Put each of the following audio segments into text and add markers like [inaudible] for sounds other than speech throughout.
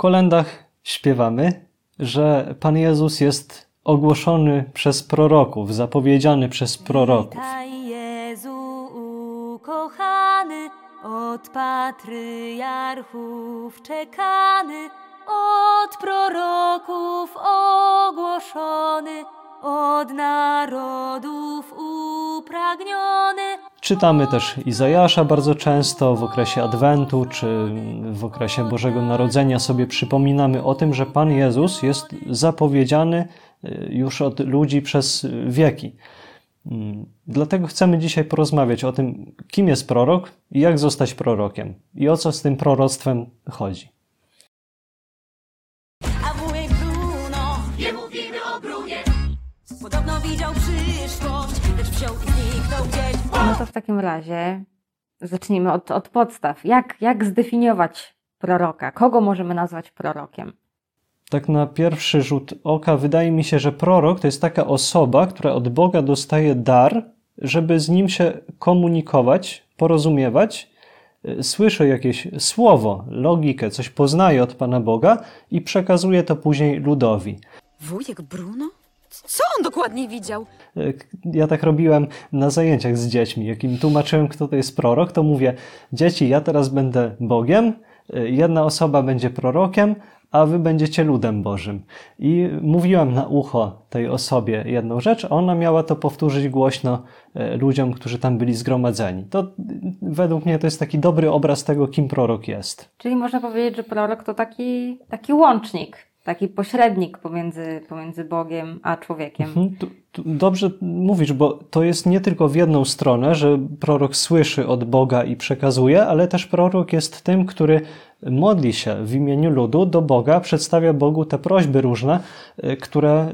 kolendach śpiewamy, że Pan Jezus jest ogłoszony przez proroków, zapowiedziany przez proroków. Witaj Jezu ukochany, od patriarchów czekany, od proroków ogłoszony, od narodów upragniony. Czytamy też Izajasza bardzo często w okresie Adwentu czy w okresie Bożego Narodzenia sobie przypominamy o tym, że Pan Jezus jest zapowiedziany y, już od ludzi przez wieki. Mm, Dlatego chcemy dzisiaj porozmawiać o tym, kim jest prorok i jak zostać prorokiem i o co z tym proroctwem chodzi. Podobno widział przyszłość, lecz wziął i zniknął gdzieś. No to w takim razie zacznijmy od, od podstaw. Jak, jak zdefiniować proroka? Kogo możemy nazwać prorokiem? Tak na pierwszy rzut oka wydaje mi się, że prorok to jest taka osoba, która od Boga dostaje dar, żeby z nim się komunikować, porozumiewać, y, słyszy jakieś słowo, logikę, coś poznaje od Pana Boga i przekazuje to później ludowi. Wujek Bruno? Co on dokładnie widział? Ja tak robiłem na zajęciach z dziećmi. Jak im tłumaczyłem, kto to jest prorok, to mówię: Dzieci, ja teraz będę Bogiem, y, jedna osoba będzie prorokiem, a wy będziecie ludem Bożym. I mówiłem na ucho tej osobie jedną rzecz, a ona miała to powtórzyć głośno y, ludziom, którzy tam byli zgromadzeni. To y, według mnie to jest taki dobry obraz tego, kim prorok jest. Czyli można powiedzieć, że prorok to taki, taki łącznik, taki pośrednik pomiędzy, pomiędzy Bogiem a człowiekiem. Mhm, tu- tu Dobrze mówisz, bo to jest nie tylko w jedną stronę, że prorok słyszy od Boga i przekazuje, ale też prorok jest tym, który modli się w imieniu ludu do Boga, przedstawia Bogu te prośby różne, y, które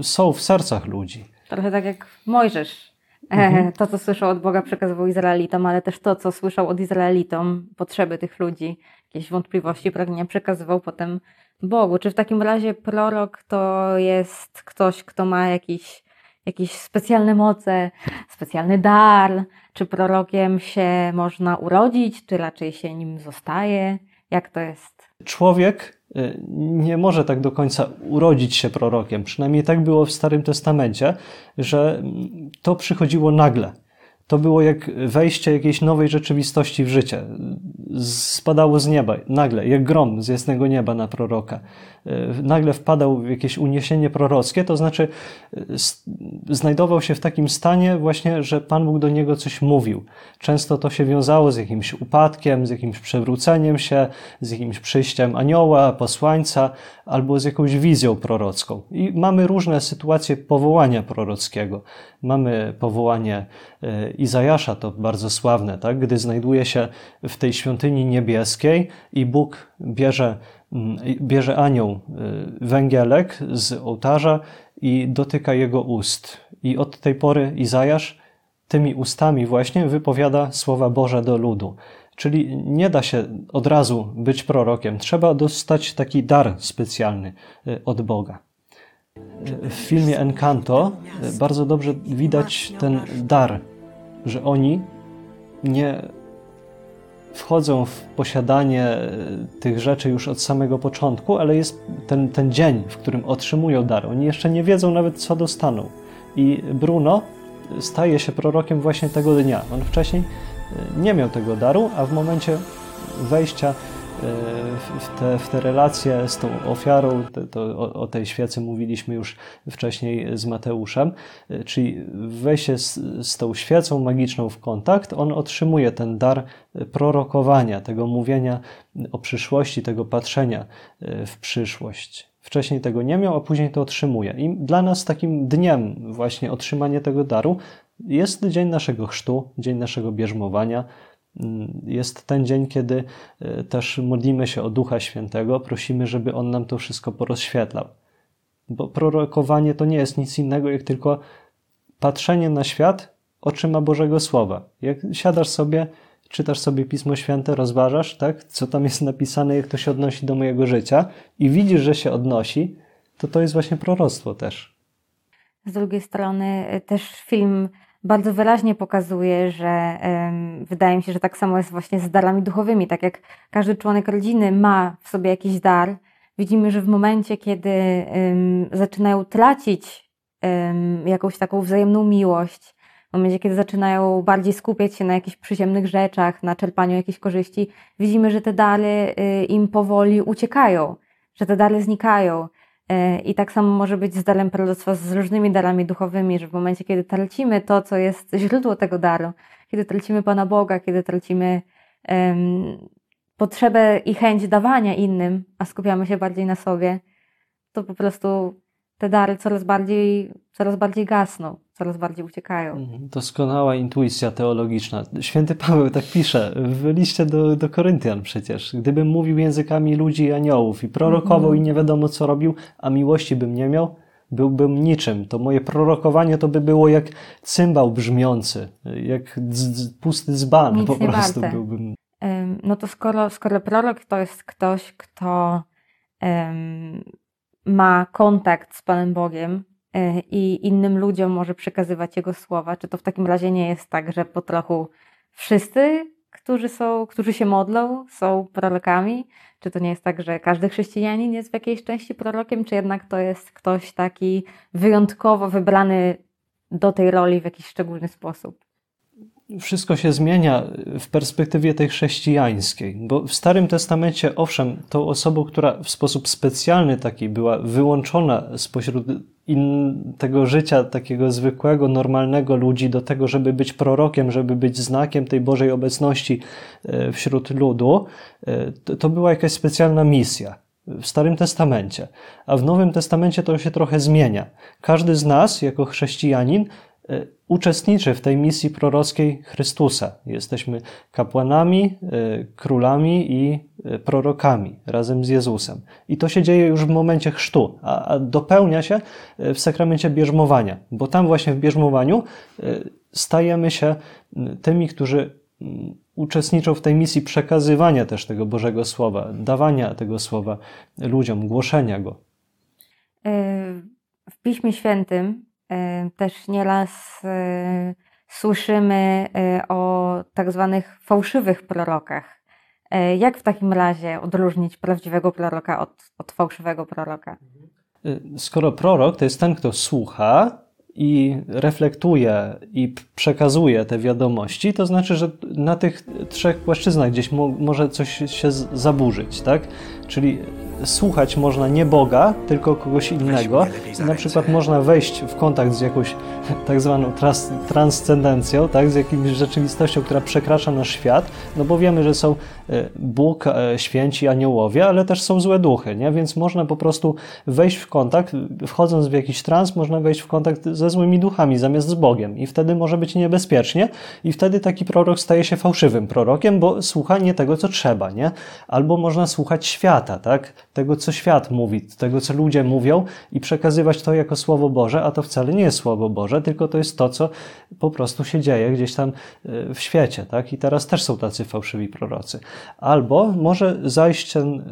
y, są w sercach ludzi. Trochę tak jak Mojżesz. E, To, co słyszał od Boga, przekazywał Izraelitom, ale też to, co słyszał od Izraelitom, potrzeby tych ludzi, jakieś wątpliwości, pragnienia, przekazywał potem Bogu. Czy w takim razie prorok to jest ktoś, kto ma jakiś, jakieś specjalne moce, specjalny dar? Czy prorokiem się można urodzić, czy raczej się nim zostaje? Jak to jest? Człowiek y, nie może tak do końca urodzić się prorokiem. Przynajmniej tak było w Starym Testamencie, że mm, to przychodziło nagle. To było jak wejście jakiejś nowej rzeczywistości w życie. Spadało z nieba, nagle, jak grom z jasnego nieba na proroka. Y, Nagle wpadał w jakieś uniesienie prorockie, to znaczy s- znajdował się w takim stanie właśnie, że Pan Bóg do niego coś mówił. Często to się wiązało z jakimś upadkiem, z jakimś przewróceniem się, z jakimś przyjściem anioła, posłańca, albo z jakąś wizją prorocką. I mamy różne sytuacje powołania prorockiego. Mamy powołanie e, Izajasza, to bardzo sławne, tak? gdy znajduje się w tej świątyni niebieskiej i Bóg bierze, mm, bierze anioł e, węgielek z ołtarza i dotyka jego ust. I od tej pory Izajasz tymi ustami właśnie wypowiada słowa Boże do ludu. Czyli nie da się od razu być prorokiem. Trzeba dostać taki dar specjalny y, od Boga. Y, W filmie Encanto y, bardzo dobrze widać ten dar, że oni nie wchodzą w posiadanie y, tych rzeczy już od samego początku, ale jest ten, ten dzień, w którym otrzymują dar. Oni jeszcze nie wiedzą nawet, co dostaną. I Bruno staje się prorokiem właśnie tego dnia. On wcześniej y, nie miał tego daru, a w momencie wejścia w- w te, w te relacje z tą ofiarą, to, to o, o tej świecy mówiliśmy już wcześniej z Mateuszem, y, czyli wejście z, z tą świecą magiczną w kontakt, on otrzymuje ten dar prorokowania, tego mówienia o przyszłości, tego patrzenia y, w przyszłość. Wcześniej tego nie miał, a później to otrzymuje. I dla nas takim dniem właśnie otrzymanie tego daru jest dzień naszego chrztu, dzień naszego bierzmowania. Jest ten dzień, kiedy y, też modlimy się o Ducha Świętego, prosimy, żeby On nam to wszystko porozświetlał. Bo prorokowanie to nie jest nic innego, jak tylko patrzenie na świat oczyma Bożego Słowa. Jak siadasz sobie, czytasz sobie Pismo Święte, rozważasz, tak, co tam jest napisane, jak to się odnosi do mojego życia i widzisz, że się odnosi, to to jest właśnie proroctwo też. Z drugiej strony y, też film bardzo wyraźnie pokazuje, że em, wydaje mi się, że tak samo jest właśnie z darami duchowymi. Tak jak każdy członek rodziny ma w sobie jakiś dar, widzimy, że w momencie, kiedy em, zaczynają tracić em, jakąś taką wzajemną miłość, w momencie, kiedy zaczynają bardziej skupiać się na jakichś przyziemnych rzeczach, na czerpaniu jakichś korzyści, widzimy, że te dary y, im powoli uciekają, że te dary znikają. Y, I tak samo może być z darem proroctwa, z różnymi darami duchowymi, że w momencie, kiedy tracimy to, co jest źródło tego daru, kiedy tracimy Pana Boga, kiedy tracimy em, potrzebę i chęć dawania innym, a skupiamy się bardziej na sobie, to po prostu te dary coraz bardziej, coraz bardziej gasną, coraz bardziej uciekają. Mhm. Doskonała intuicja teologiczna. Święty Paweł tak pisze w liście do, do Koryntian przecież. Gdybym mówił językami ludzi i aniołów i prorokował i nie wiadomo co robił, a miłości bym nie miał, byłbym niczym. To moje prorokowanie to by było jak cymbał brzmiący, jak pusty dzban Nic po prostu warte. byłbym. No to skoro, skoro prorok to jest ktoś, kto em, ma kontakt z Panem Bogiem i innym ludziom może przekazywać Jego słowa, czy to w takim razie nie jest tak, że po trochu wszyscy, którzy, są, którzy się modlą, są prorokami? Czy to nie jest tak, że każdy chrześcijanin jest w jakiejś części prorokiem, czy jednak to jest ktoś taki wyjątkowo wybrany do tej roli w jakiś szczególny sposób? Wszystko się zmienia w perspektywie tej chrześcijańskiej, bo w Starym Testamencie, owszem, tą osobą, która w sposób specjalny taki była wyłączona spośród in, tego życia takiego zwykłego, normalnego ludzi do tego, żeby być prorokiem, żeby być znakiem tej Bożej obecności e, wśród ludu, e, to, to była jakaś specjalna misja w Starym Testamencie. A w Nowym Testamencie to się trochę zmienia. Każdy z nas, jako chrześcijanin, uczestniczy w tej misji prorockiej Chrystusa. Jesteśmy kapłanami, e, królami i e, prorokami razem z Jezusem. I to się dzieje już w momencie chrztu, a, dopełnia się e, w sakramencie bierzmowania, bo tam właśnie w bierzmowaniu e, stajemy się tymi, którzy uczestniczą w tej misji przekazywania też tego Bożego Słowa, dawania tego Słowa ludziom, głoszenia go. W Piśmie Świętym e, też nieraz e, słyszymy e, o tak zwanych fałszywych prorokach. E, Jak w takim razie odróżnić prawdziwego proroka od, od fałszywego proroka? Skoro prorok to jest ten, kto słucha i reflektuje i przekazuje te wiadomości, to znaczy, że na tych trzech płaszczyznach gdzieś mo może coś się zaburzyć, tak? Czyli słuchać można nie Boga, tylko kogoś innego. Na przykład można wejść w kontakt z jakąś [laughs] tak zwaną tras transcendencją, tak? z jakimś rzeczywistością, która przekracza nasz świat, no bo wiemy, że są Bóg, e, święci, aniołowie, ale też są złe duchy, nie? więc można po prostu wejść w kontakt, wchodząc w jakiś trans, można wejść w kontakt ze złymi duchami zamiast z Bogiem i wtedy może być niebezpiecznie i wtedy taki prorok staje się fałszywym prorokiem, bo słucha nie tego, co trzeba, nie? Albo można słuchać świata, tak? Tego, co świat mówi, tego, co ludzie mówią i przekazywać to jako Słowo Boże, a to wcale nie jest Słowo Boże, tylko to jest to, co po prostu się dzieje gdzieś tam e, w świecie, tak? I teraz też są tacy fałszywi prorocy. Albo może zajść ten e,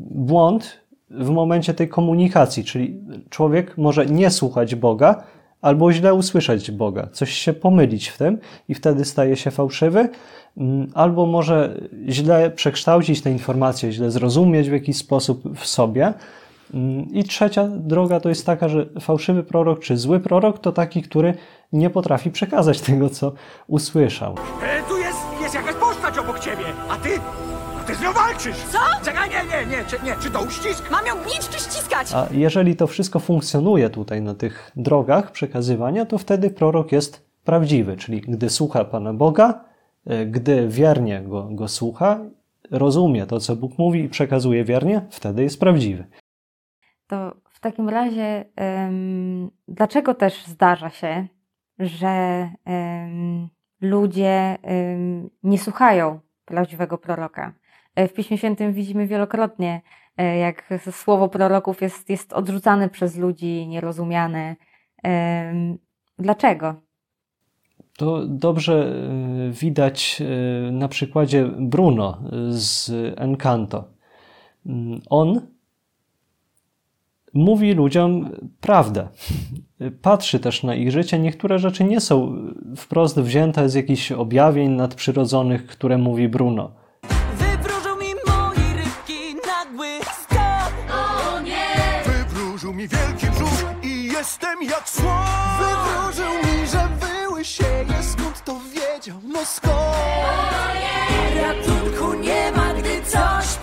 błąd w momencie tej komunikacji, czyli człowiek może nie słuchać Boga, albo źle usłyszeć Boga, coś się pomylić w tym i wtedy staje się fałszywy, Mm, albo może źle przekształcić te informacje, źle zrozumieć w jakiś sposób w sobie. Mm, I trzecia droga to jest taka, że fałszywy prorok czy zły prorok to taki, który nie potrafi przekazać tego, co usłyszał. Postać obok ciebie, a ty, a ty z nią walczysz. Co? Czekaj, nie, nie, nie, czy, nie, czy to uścisk? Mam ją gnić czy ściskać? A jeżeli to wszystko funkcjonuje tutaj na tych drogach przekazywania, to wtedy prorok jest prawdziwy, czyli gdy słucha Pana Boga, e, gdy wiernie go, go słucha, rozumie to, co Bóg mówi i przekazuje wiernie, wtedy jest prawdziwy. To w takim razie, dlaczego też zdarza się, że ludzie nie słuchają prawdziwego proroka? E, W Piśmie Świętym widzimy wielokrotnie, e, jak słowo proroków jest, jest odrzucane przez ludzi, nierozumiane. Dlaczego? To dobrze e, widać na przykładzie Bruno z Encanto. Mm, On mówi ludziom prawdę. Patrzy też na ich życie. Niektóre rzeczy nie są wprost wzięte z jakichś objawień nadprzyrodzonych, które mówi Bruno. Wywróżą mi moi rybki nagły skok Wywróżył mi wielki brzuch i jestem jak słon Wywróżył mi, że wyły sieje, skąd to wiedział, no skąd? Ratunku nie ma, gdy coś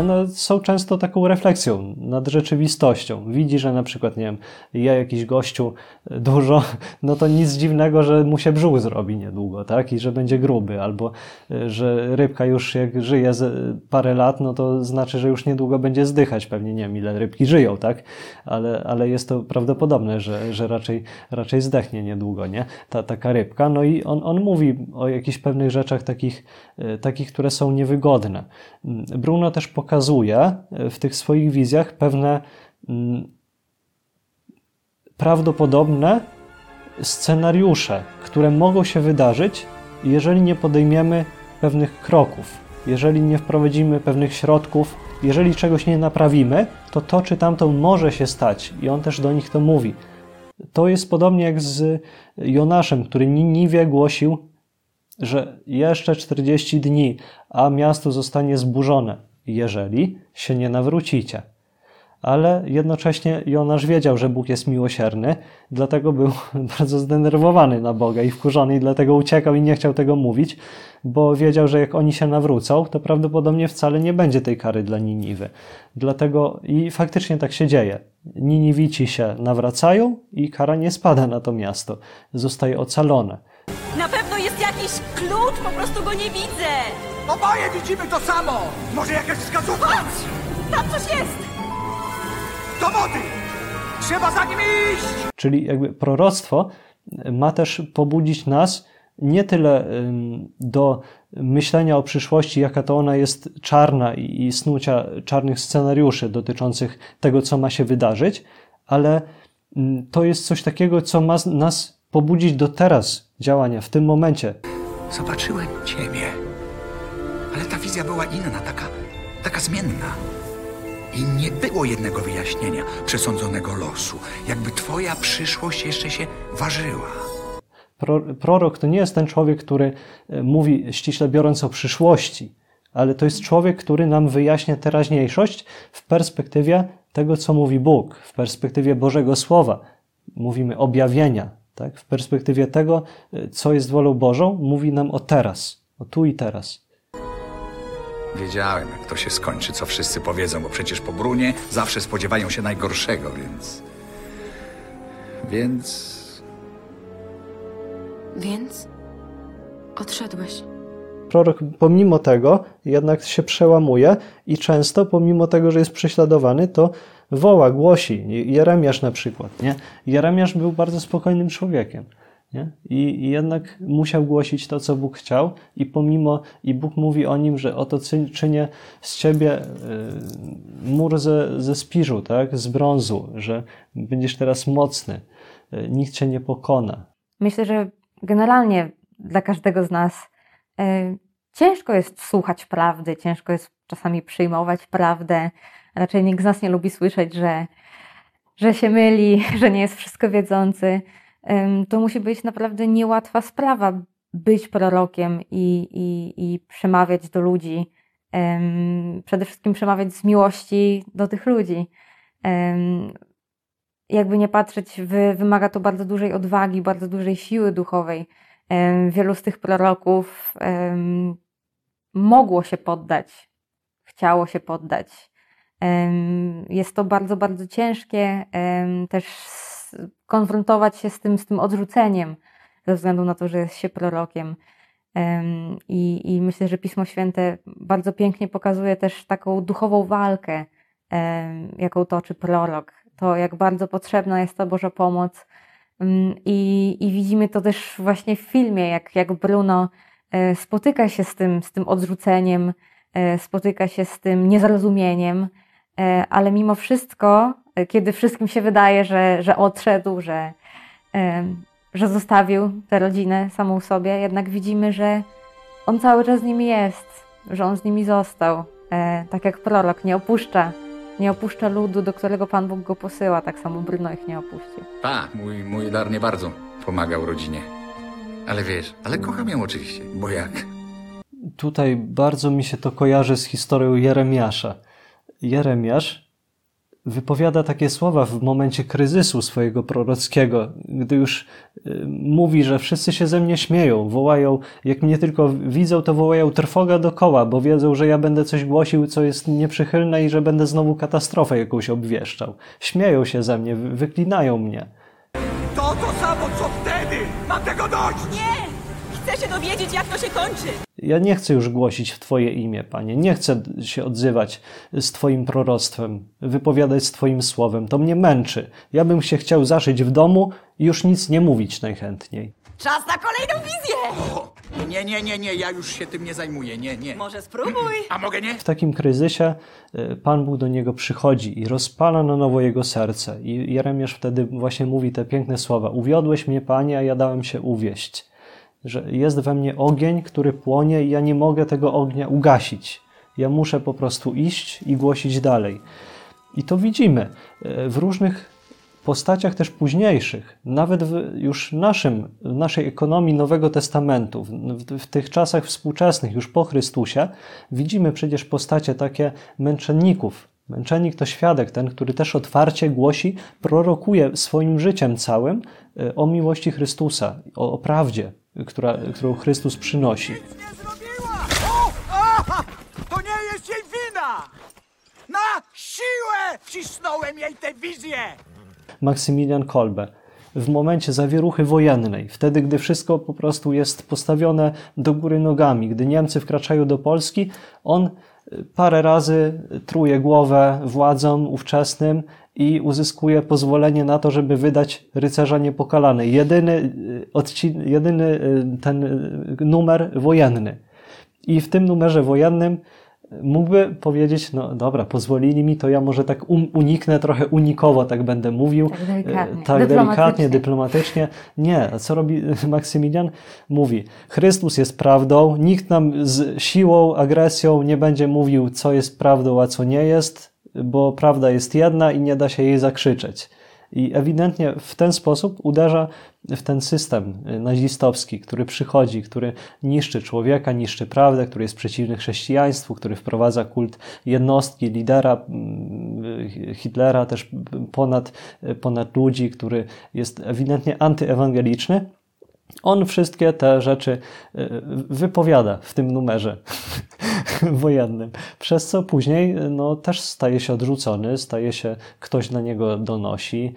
One są często taką refleksją nad rzeczywistością. Widzi, że na przykład, nie wiem, je jakiś gościu dużo, no to nic dziwnego, że mu się brzuch zrobi niedługo, tak? I że będzie gruby, albo y, że rybka już jak żyje parę lat, no to znaczy, że już niedługo będzie zdychać. Pewnie nie wiem, ile rybki żyją, tak? Ale, ale jest to prawdopodobne, że, że raczej, raczej zdechnie niedługo, nie? Ta, taka rybka. No i on, on mówi o jakichś pewnych rzeczach takich, y, takich, które są niewygodne. Mm, Bruno też pokazuje y, w tych swoich wizjach pewne mm, prawdopodobne scenariusze, które mogą się wydarzyć, jeżeli nie podejmiemy pewnych kroków, jeżeli nie wprowadzimy pewnych środków, jeżeli czegoś nie naprawimy, to to czy tamto może się stać. I on też do nich to mówi. To jest podobnie jak z Jonaszem, który Niniwie głosił, że jeszcze 40 dni, a miasto zostanie zburzone, jeżeli się nie nawrócicie. Ale jednocześnie Jonasz wiedział, że Bóg jest miłosierny, dlatego był [laughs] bardzo zdenerwowany na Boga i wkurzony, i dlatego uciekał i nie chciał tego mówić, bo wiedział, że jak oni się nawrócą, to prawdopodobnie wcale nie będzie tej kary dla Niniwy. Dlatego i faktycznie tak się dzieje. Niniwici się nawracają i kara nie spada na to miasto. Zostaje ocalone. Na pewno jest jakiś klucz, po prostu go nie widzę Oboje widzimy to samo! Może jakaś wskazówka? Patrz, tam coś jest Dowody! Trzeba za nim iść! Czyli jakby proroctwo ma też pobudzić nas nie tyle do myślenia o przyszłości, jaka to ona jest czarna i snucia czarnych scenariuszy dotyczących tego, co ma się wydarzyć, ale to jest coś takiego, co ma nas pobudzić do teraz działania, w tym momencie. Zobaczyłem ciebie. Ale ta wizja była inna, taka, taka zmienna. I nie było jednego wyjaśnienia przesądzonego losu. Jakby twoja przyszłość jeszcze się ważyła. Pro, prorok to nie jest ten człowiek, który e, mówi ściśle biorąc o przyszłości, ale to jest człowiek, który nam wyjaśnia teraźniejszość w perspektywie tego, co mówi Bóg, w perspektywie Bożego Słowa. Mówimy objawienia, tak? w perspektywie tego, e, co jest wolą Bożą, mówi nam o teraz, o tu i teraz. Wiedziałem, jak to się skończy, co wszyscy powiedzą, bo przecież po Brunie zawsze spodziewają się najgorszego, więc... Więc... Więc odszedłeś. Prorok pomimo tego jednak się przełamuje i często pomimo tego, że jest prześladowany, to woła, głosi. Jeremiasz na przykład. Nie? Jeremiasz był bardzo spokojnym człowiekiem. Nie? I, jednak musiał głosić to, co Bóg chciał, i pomimo, i Bóg mówi o nim, że oto czynię z ciebie y, mur ze, ze spiżu, tak? z brązu, że będziesz teraz mocny, y, nikt cię nie pokona. Myślę, że generalnie dla każdego z nas e, ciężko jest słuchać prawdy, ciężko jest czasami przyjmować prawdę. Raczej nikt z nas nie lubi słyszeć, że, że się myli, [laughs] że nie jest wszystko wiedzący. To musi być naprawdę niełatwa sprawa być prorokiem i, i, i przemawiać do ludzi. Przede wszystkim przemawiać z miłości do tych ludzi. Jakby nie patrzeć, wy, wymaga to bardzo dużej odwagi, bardzo dużej siły duchowej. Wielu z tych proroków mogło się poddać, chciało się poddać. Jest to bardzo, bardzo ciężkie też konfrontować się z tym, z tym odrzuceniem, ze względu na to, że jest się prorokiem. Em, I, I myślę, że Pismo Święte bardzo pięknie pokazuje też taką duchową walkę, jaką toczy prorok. To, jak bardzo potrzebna jest ta Boża pomoc. I, I widzimy to też właśnie w filmie, jak, jak Bruno e, spotyka się z tym, z tym odrzuceniem, e, spotyka się z tym niezrozumieniem, e, ale mimo wszystko, kiedy wszystkim się wydaje, że, że odszedł, że, że zostawił tę rodzinę samą sobie, jednak widzimy, że on cały czas z nimi jest, że on z nimi został. E, Tak jak prorok nie opuszcza nie opuszcza ludu, do którego Pan Bóg go posyła. Tak samo Bruno ich nie opuścił. Tak, mój, mój dar nie bardzo pomagał rodzinie. Ale wiesz, ale kocham ją oczywiście, bo jak? Tutaj bardzo mi się to kojarzy z historią Jeremiasza. Jeremiasz wypowiada takie słowa w momencie kryzysu swojego prorockiego, gdy już y, mówi, że wszyscy się ze mnie śmieją, wołają, jak mnie tylko widzą, to wołają trwoga dokoła, bo wiedzą, że ja będę coś głosił, co jest nieprzychylne i że będę znowu katastrofę jakąś obwieszczał. Śmieją się ze mnie, wy- wyklinają mnie. To to samo, co wtedy! Mam tego dość! Nie! Chcę się dowiedzieć, jak to się kończy! Ja nie chcę już głosić w Twoje imię, Panie. Nie chcę się odzywać z Twoim proroctwem, wypowiadać z Twoim słowem. To mnie męczy. Ja bym się chciał zaszyć w domu i już nic nie mówić najchętniej. Czas na kolejną wizję! O, nie, nie, nie, nie, ja już się tym nie zajmuję, nie, nie. Może spróbuj? A mogę nie? W takim kryzysie y, Pan Bóg do niego przychodzi i rozpala na nowo jego serce. I Jeremiasz wtedy właśnie mówi te piękne słowa: Uwiodłeś mnie, Panie, a ja dałem się uwieść. Że jest we mnie ogień, który płonie, i ja nie mogę tego ognia ugasić. Ja muszę po prostu iść i głosić dalej. I to widzimy y, w różnych postaciach też późniejszych, nawet w już naszym, w naszej ekonomii Nowego Testamentu, w, w, tych czasach współczesnych, już po Chrystusie, widzimy przecież postacie takie męczenników. Męczennik to świadek, ten, który też otwarcie głosi, prorokuje swoim życiem całym y, o miłości Chrystusa, o, o prawdzie, która, którą Chrystus przynosi. Nic nie zrobiła! O! A! To nie jest jej wina! Na siłę wcisnąłem jej tę wizję! Maksymilian Kolbe. W momencie zawieruchy wojennej, wtedy gdy wszystko po prostu jest postawione do góry nogami, gdy Niemcy wkraczają do Polski, on parę razy truje głowę władzom ówczesnym i uzyskuje pozwolenie na to, żeby wydać rycerza niepokalany. Jedyny, y, odcin- jedyny y, ten y, numer wojenny. I w tym numerze wojennym mógłby powiedzieć, no dobra, pozwolili mi, to ja może tak um, uniknę, trochę unikowo tak będę mówił. Tak delikatnie. E, Tak delikatnie, Dyplomatycznie. dyplomatycznie. Nie, a co robi [laughs] Maksymilian? Mówi, Chrystus jest prawdą, nikt nam z siłą, agresją nie będzie mówił, co jest prawdą, a co nie jest, bo prawda jest jedna i nie da się jej zakrzyczeć. I ewidentnie w ten sposób uderza w ten system nazistowski, który przychodzi, który niszczy człowieka, niszczy prawdę, który jest przeciwny chrześcijaństwu, który wprowadza kult jednostki, lidera mm, Hitlera też ponad, ponad ludzi, który jest ewidentnie antyewangeliczny. On wszystkie te rzeczy y, wypowiada w tym numerze [laughs] wojennym, przez co później no, też staje się odrzucony, staje się, ktoś na niego donosi,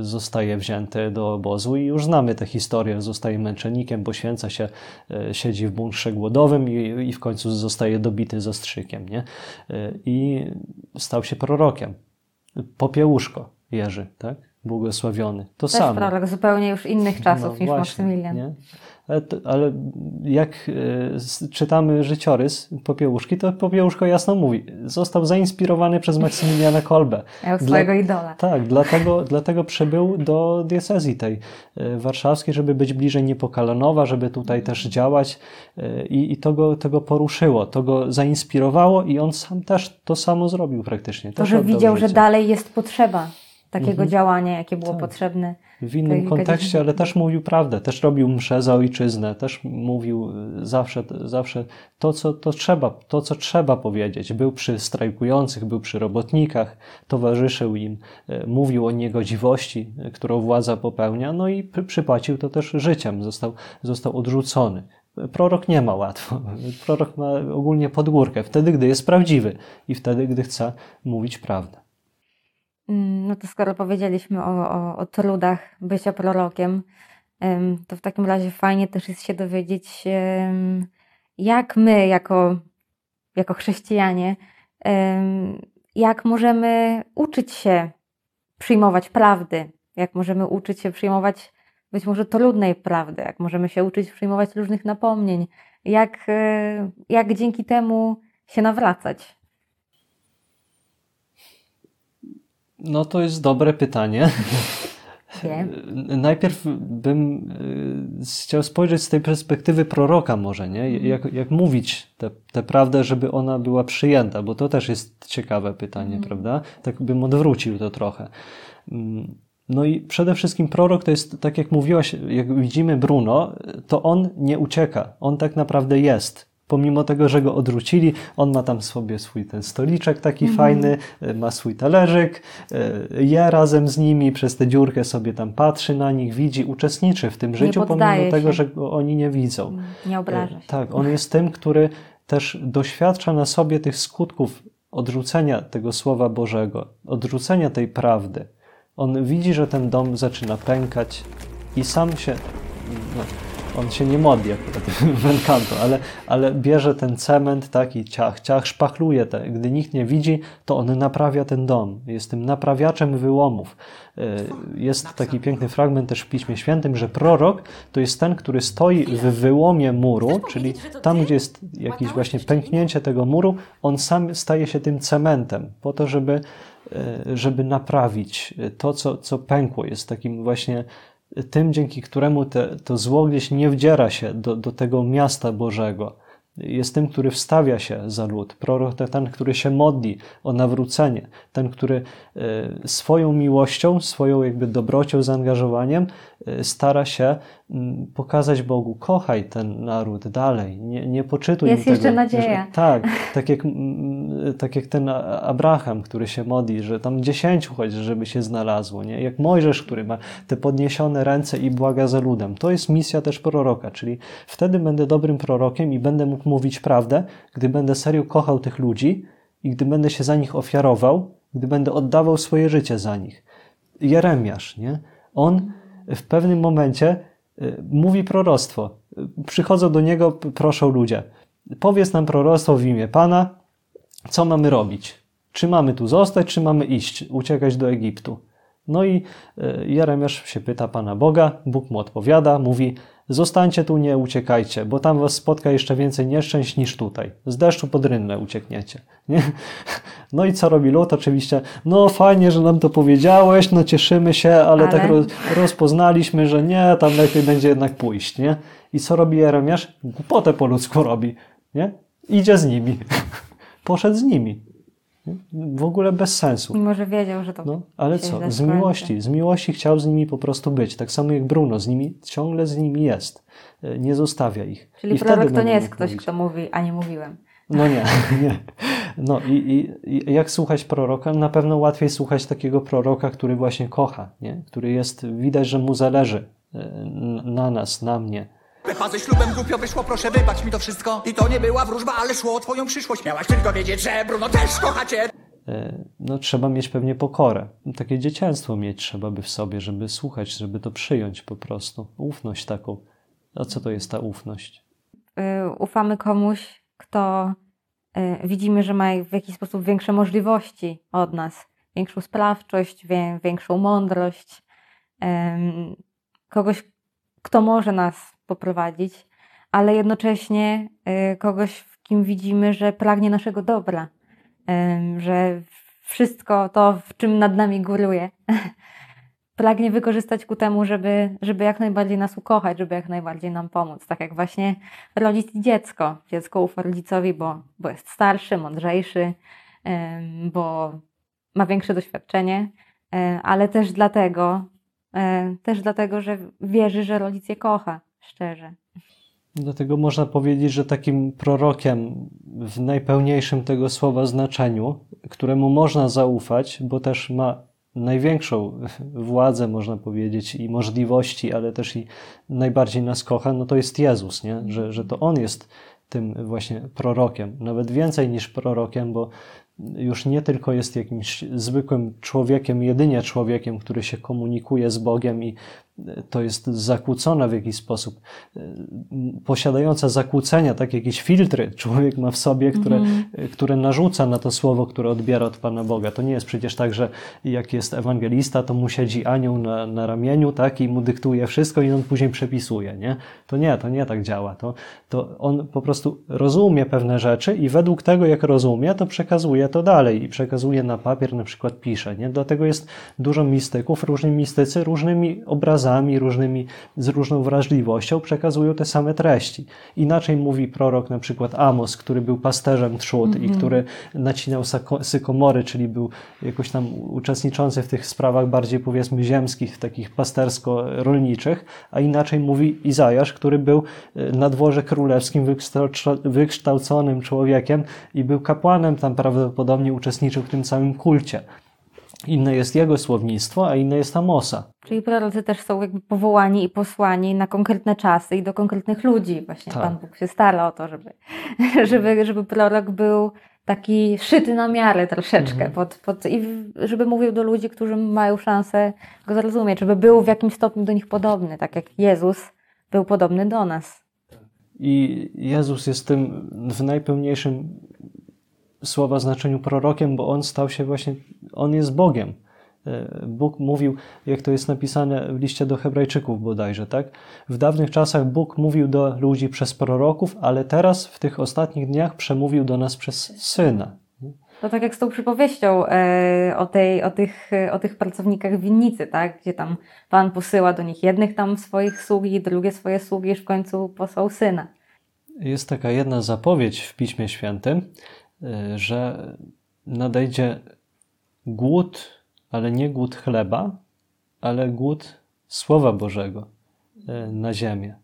y, zostaje wzięty do obozu i już znamy tę historię, zostaje męczennikiem, poświęca się, y, siedzi w bunkrze głodowym i, i w końcu zostaje dobity zastrzykiem, nie? I stał się prorokiem. Popiełuszko Jerzy, tak? Błogosławiony. To Też samo. prorok zupełnie już innych [laughs] czasów niż No właśnie, Maksymilian. nie? Ale, jak e, czytamy życiorys Popiełuszki, to Popiełuszko jasno mówi, został zainspirowany przez Maksymiliana Kolbę. [laughs] Miał swojego idola. Tak, dlatego, dlatego przybył do diecezji tej e, warszawskiej, żeby być bliżej Niepokalanowa, żeby tutaj też działać e, i, i to, go, to go poruszyło, to go zainspirowało i on sam też to samo zrobił praktycznie. To, że widział, że życie. dalej jest potrzeba takiego Mhm. działania, jakie było Tak. potrzebne. w innym kontekście, ale też mówił prawdę, też robił msze za ojczyznę, też mówił y, zawsze, zawsze to, co to trzeba, to, co trzeba powiedzieć. Był przy strajkujących, był przy robotnikach, towarzyszył im, y, mówił o niegodziwości, y, którą władza popełnia, no i przy- przypłacił to też życiem, został, został odrzucony. Prorok nie ma łatwo. Prorok ma ogólnie pod górkę, wtedy, gdy jest prawdziwy i wtedy, gdy chce mówić prawdę. Mm, No to skoro powiedzieliśmy o, o, o trudach bycia prorokiem, em, to w takim razie fajnie też jest się dowiedzieć, jak my, jako, jako chrześcijanie, jak możemy uczyć się przyjmować prawdy, jak możemy uczyć się przyjmować być może trudnej prawdy, jak możemy się uczyć przyjmować różnych napomnień, jak, e, jak dzięki temu się nawracać. No to jest dobre pytanie. [laughs] Najpierw bym y, chciał spojrzeć z tej perspektywy proroka może, nie? Jak, jak mówić tę, tę prawdę, żeby ona była przyjęta, bo to też jest ciekawe pytanie, prawda? Tak bym odwrócił to trochę. Mm, No i przede wszystkim prorok to jest, tak jak mówiłaś, jak widzimy Bruno, to on nie ucieka, on tak naprawdę jest. Pomimo tego, że go odwrócili, on ma tam sobie swój ten stoliczek taki fajny, y, ma swój talerzyk, y, je razem z nimi, przez tę dziurkę sobie tam patrzy na nich, widzi, uczestniczy w tym życiu, pomimo poddaje tego, się. że go oni nie widzą. Nie obraża się. Tak, on jest tym, który też doświadcza na sobie tych skutków odrzucenia tego Słowa Bożego, odrzucenia tej prawdy. On widzi, że ten dom zaczyna pękać i sam się, no, on się nie modli akurat w [laughs] Encanto, ale, ale bierze ten cement tak i ciach, ciach, szpachluje te. Gdy nikt nie widzi, to on naprawia ten dom. Jest tym naprawiaczem wyłomów. Y, Jest taki piękny fragment też w Piśmie Świętym, że prorok to jest ten, który stoi w wyłomie muru, czyli tam, gdzie jest jakieś właśnie pęknięcie tego muru, on sam staje się tym cementem po to, żeby, y, żeby naprawić to, co, co pękło. Jest takim właśnie tym, dzięki któremu te, to zło gdzieś nie wdziera się do, do tego miasta Bożego. Jest tym, który wstawia się za lud. Prorok to ten, który się modli o nawrócenie. Ten, który e, swoją miłością, swoją jakby dobrocią, zaangażowaniem stara się m, pokazać Bogu, kochaj ten naród dalej, nie, nie poczytuj Jest im jeszcze tego. nadzieja. Że, tak, [laughs] tak jak, mm, tak jak ten Abraham, który się modli, że tam dziesięciu chodzi, żeby się znalazło, nie? Jak Mojżesz, który ma te podniesione ręce i błaga za ludem. To jest misja też proroka, czyli wtedy będę dobrym prorokiem i będę mógł mówić prawdę, gdy będę serio kochał tych ludzi i gdy będę się za nich ofiarował, gdy będę oddawał swoje życie za nich. Jeremiasz, nie? On w pewnym momencie y, mówi proroctwo. Przychodzą do niego, proszą ludzie. Powiedz nam proroctwo w imię Pana, co mamy robić? Czy mamy tu zostać, czy mamy iść, uciekać do Egiptu? No i y, Jeremiasz się pyta Pana Boga, Bóg mu odpowiada, mówi: Zostańcie tu, nie uciekajcie, bo tam was spotka jeszcze więcej nieszczęść niż tutaj. Z deszczu pod rynnę uciekniecie. Nie? [laughs] No i co robi Lot? Oczywiście, no fajnie, że nam to powiedziałeś, no cieszymy się, ale, Ale? tak roz, rozpoznaliśmy, że nie, tam lepiej będzie jednak pójść, nie? I co robi Jeremiasz? Głupotę po ludzku robi, nie? Idzie z nimi. [laughs] Poszedł z nimi. W ogóle bez sensu. Mimo, że wiedział, że to No, ale co? Z miłości. Z miłości chciał z nimi po prostu być. Tak samo jak Bruno, z nimi ciągle z nimi jest. E, Nie zostawia ich. Czyli I prorok wtedy to nie jest ktoś, mówić. kto mówi, a nie mówiłem. No nie, [laughs] [laughs] nie. No i, i, i jak słuchać proroka? Na pewno łatwiej słuchać takiego proroka, który właśnie kocha, nie? który jest, widać, że mu zależy e, na nas, na mnie. Pepa ze ślubem głupio wyszło, proszę wybacz mi to wszystko. I to nie była wróżba, ale szło o twoją przyszłość. Miałaś tylko wiedzieć, że Bruno też kocha cię. E, No, trzeba mieć pewnie pokorę. Takie dzieciństwo mieć trzeba by w sobie, żeby słuchać, żeby to przyjąć po prostu. Ufność taką. A co to jest ta ufność? y, ufamy komuś, kto y, widzimy, że ma w jakiś sposób większe możliwości od nas, większą sprawczość, większą mądrość, kogoś, kto może nas poprowadzić, ale jednocześnie y, kogoś, w kim widzimy, że pragnie naszego dobra, że wszystko to, w czym nad nami góruje, [laughs] pragnie wykorzystać ku temu, żeby, żeby jak najbardziej nas ukochać, żeby jak najbardziej nam pomóc. Tak jak właśnie rodzic i dziecko. Dziecko ufa rodzicowi, bo, bo jest starszy, mądrzejszy, bo ma większe doświadczenie, e, ale też dlatego, e, też dlatego, że wierzy, że rodzic je kocha szczerze. Dlatego można powiedzieć, że takim prorokiem w najpełniejszym tego słowa znaczeniu, któremu można zaufać, bo też ma największą [laughs] władzę, można powiedzieć, i możliwości, ale też i najbardziej nas kocha, no to jest Jezus, nie? Że, że to On jest tym właśnie prorokiem, nawet więcej niż prorokiem, bo już nie tylko jest jakimś zwykłym człowiekiem, jedynie człowiekiem, który się komunikuje z Bogiem i to jest zakłócona w jakiś sposób, e, posiadająca zakłócenia, tak jakieś filtry człowiek ma w sobie, które, Mhm. które narzuca na to słowo, które odbiera od Pana Boga. To nie jest przecież tak, że jak jest ewangelista, to mu siedzi anioł na, na ramieniu tak, i mu dyktuje wszystko i on później przepisuje. Nie? To nie, to nie tak działa. To, to on po prostu rozumie pewne rzeczy i według tego, jak rozumie, to przekazuje to dalej i przekazuje na papier, na przykład pisze. Nie? Dlatego jest dużo mistyków, różni mistycy różnymi obrazami, różnymi, z różną wrażliwością przekazują te same treści. Inaczej mówi prorok na przykład Amos, który był pasterzem trzód i który nacinał sykomory, czyli był jakoś tam uczestniczący w tych sprawach bardziej powiedzmy ziemskich, takich pastersko-rolniczych, a inaczej mówi Izajasz, który był e, na dworze królewskim wykształco- wykształconym człowiekiem i był kapłanem, tam prawdopodobnie uczestniczył w tym samym kulcie. Inne jest jego słownictwo, a inne jest Amosa. Czyli prorocy też są jakby powołani i posłani na konkretne czasy i do konkretnych ludzi. Właśnie Tak. Pan Bóg się stara o to, żeby, [laughs] żeby, żeby prorok był taki szyty na miarę troszeczkę, pod, pod, i żeby mówił do ludzi, którzy mają szansę go zrozumieć, żeby był w jakimś stopniu do nich podobny, tak jak Jezus był podobny do nas. I Jezus jest tym w najpełniejszym słowa znaczeniu prorokiem, bo on stał się właśnie, on jest Bogiem. E, Bóg mówił, jak to jest napisane w liście do Hebrajczyków bodajże, tak? W dawnych czasach Bóg mówił do ludzi przez proroków, ale teraz w tych ostatnich dniach przemówił do nas przez Syna. To tak jak z tą przypowieścią e, o, tej, o, tych, o tych pracownikach winnicy, tak? gdzie tam Pan posyła do nich jednych tam swoich sługi, drugie swoje sługi, aż w końcu posłał syna. Jest taka jedna zapowiedź w Piśmie Świętym, że nadejdzie głód, ale nie głód chleba, ale głód Słowa Bożego y, na ziemię.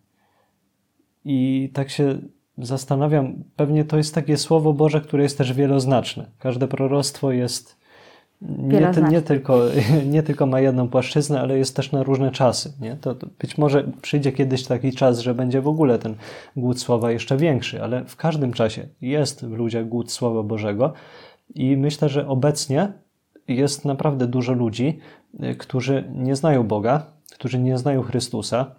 I tak się zastanawiam, pewnie to jest takie Słowo Boże, które jest też wieloznaczne. Każde proroctwo jest nie, ty, Wieloznaczne. [laughs] nie, tylko, nie tylko ma jedną płaszczyznę, ale jest też na różne czasy. Nie? To, to być może przyjdzie kiedyś taki czas, że będzie w ogóle ten głód słowa jeszcze większy, ale w każdym czasie jest w ludziach głód słowa Bożego i myślę, że obecnie jest naprawdę dużo ludzi, y, którzy nie znają Boga, którzy nie znają Chrystusa,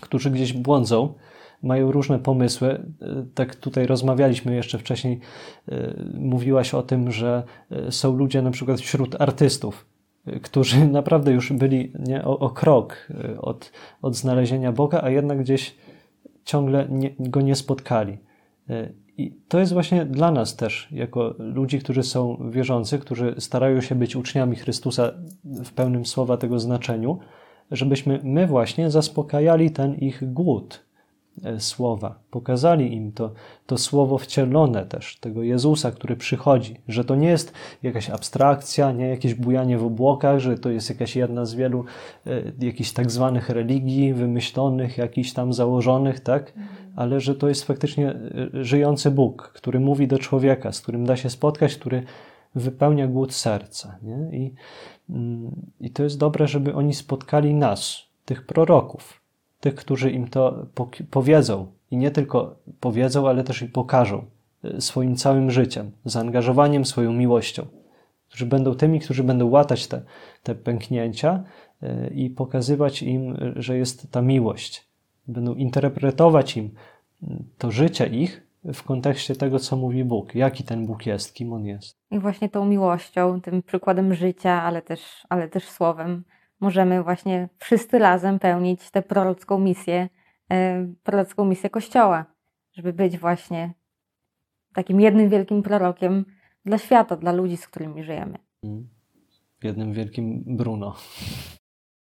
którzy gdzieś błądzą, mają różne pomysły. Y, Tak tutaj rozmawialiśmy jeszcze wcześniej, y, mówiłaś o tym, że y, są ludzie na przykład wśród artystów, którzy [laughs] naprawdę już byli nie, o, o krok od, od znalezienia Boga, a jednak gdzieś ciągle nie, go nie spotkali. I to jest właśnie dla nas też, jako ludzi, którzy są wierzący, którzy starają się być uczniami Chrystusa w pełnym słowa tego znaczeniu, żebyśmy my właśnie zaspokajali ten ich głód e, słowa, pokazali im to, to słowo wcielone też, tego Jezusa, który przychodzi, że to nie jest jakaś abstrakcja, nie jakieś bujanie w obłokach, że to jest jakaś jedna z wielu e, jakichś tak zwanych religii wymyślonych, jakichś tam założonych, tak? Ale że to jest faktycznie e, żyjący Bóg, który mówi do człowieka, z którym da się spotkać, który wypełnia głód serca, nie? I, mm, I to jest dobre, żeby oni spotkali nas, tych proroków, tych, którzy im to powiedzą i nie tylko powiedzą, ale też i pokażą y, swoim całym życiem, zaangażowaniem, swoją miłością, którzy będą tymi, którzy będą łatać te, te pęknięcia y, i pokazywać im, y, że jest ta miłość. Będą interpretować im to życie ich w kontekście tego, co mówi Bóg, jaki ten Bóg jest, kim on jest. I właśnie tą miłością, tym przykładem życia, ale też, ale też słowem, możemy właśnie wszyscy razem pełnić tę prorocką misję, e, prorocką misję Kościoła, żeby być właśnie takim jednym wielkim prorokiem dla świata, dla ludzi, z którymi żyjemy. W jednym wielkim Bruno.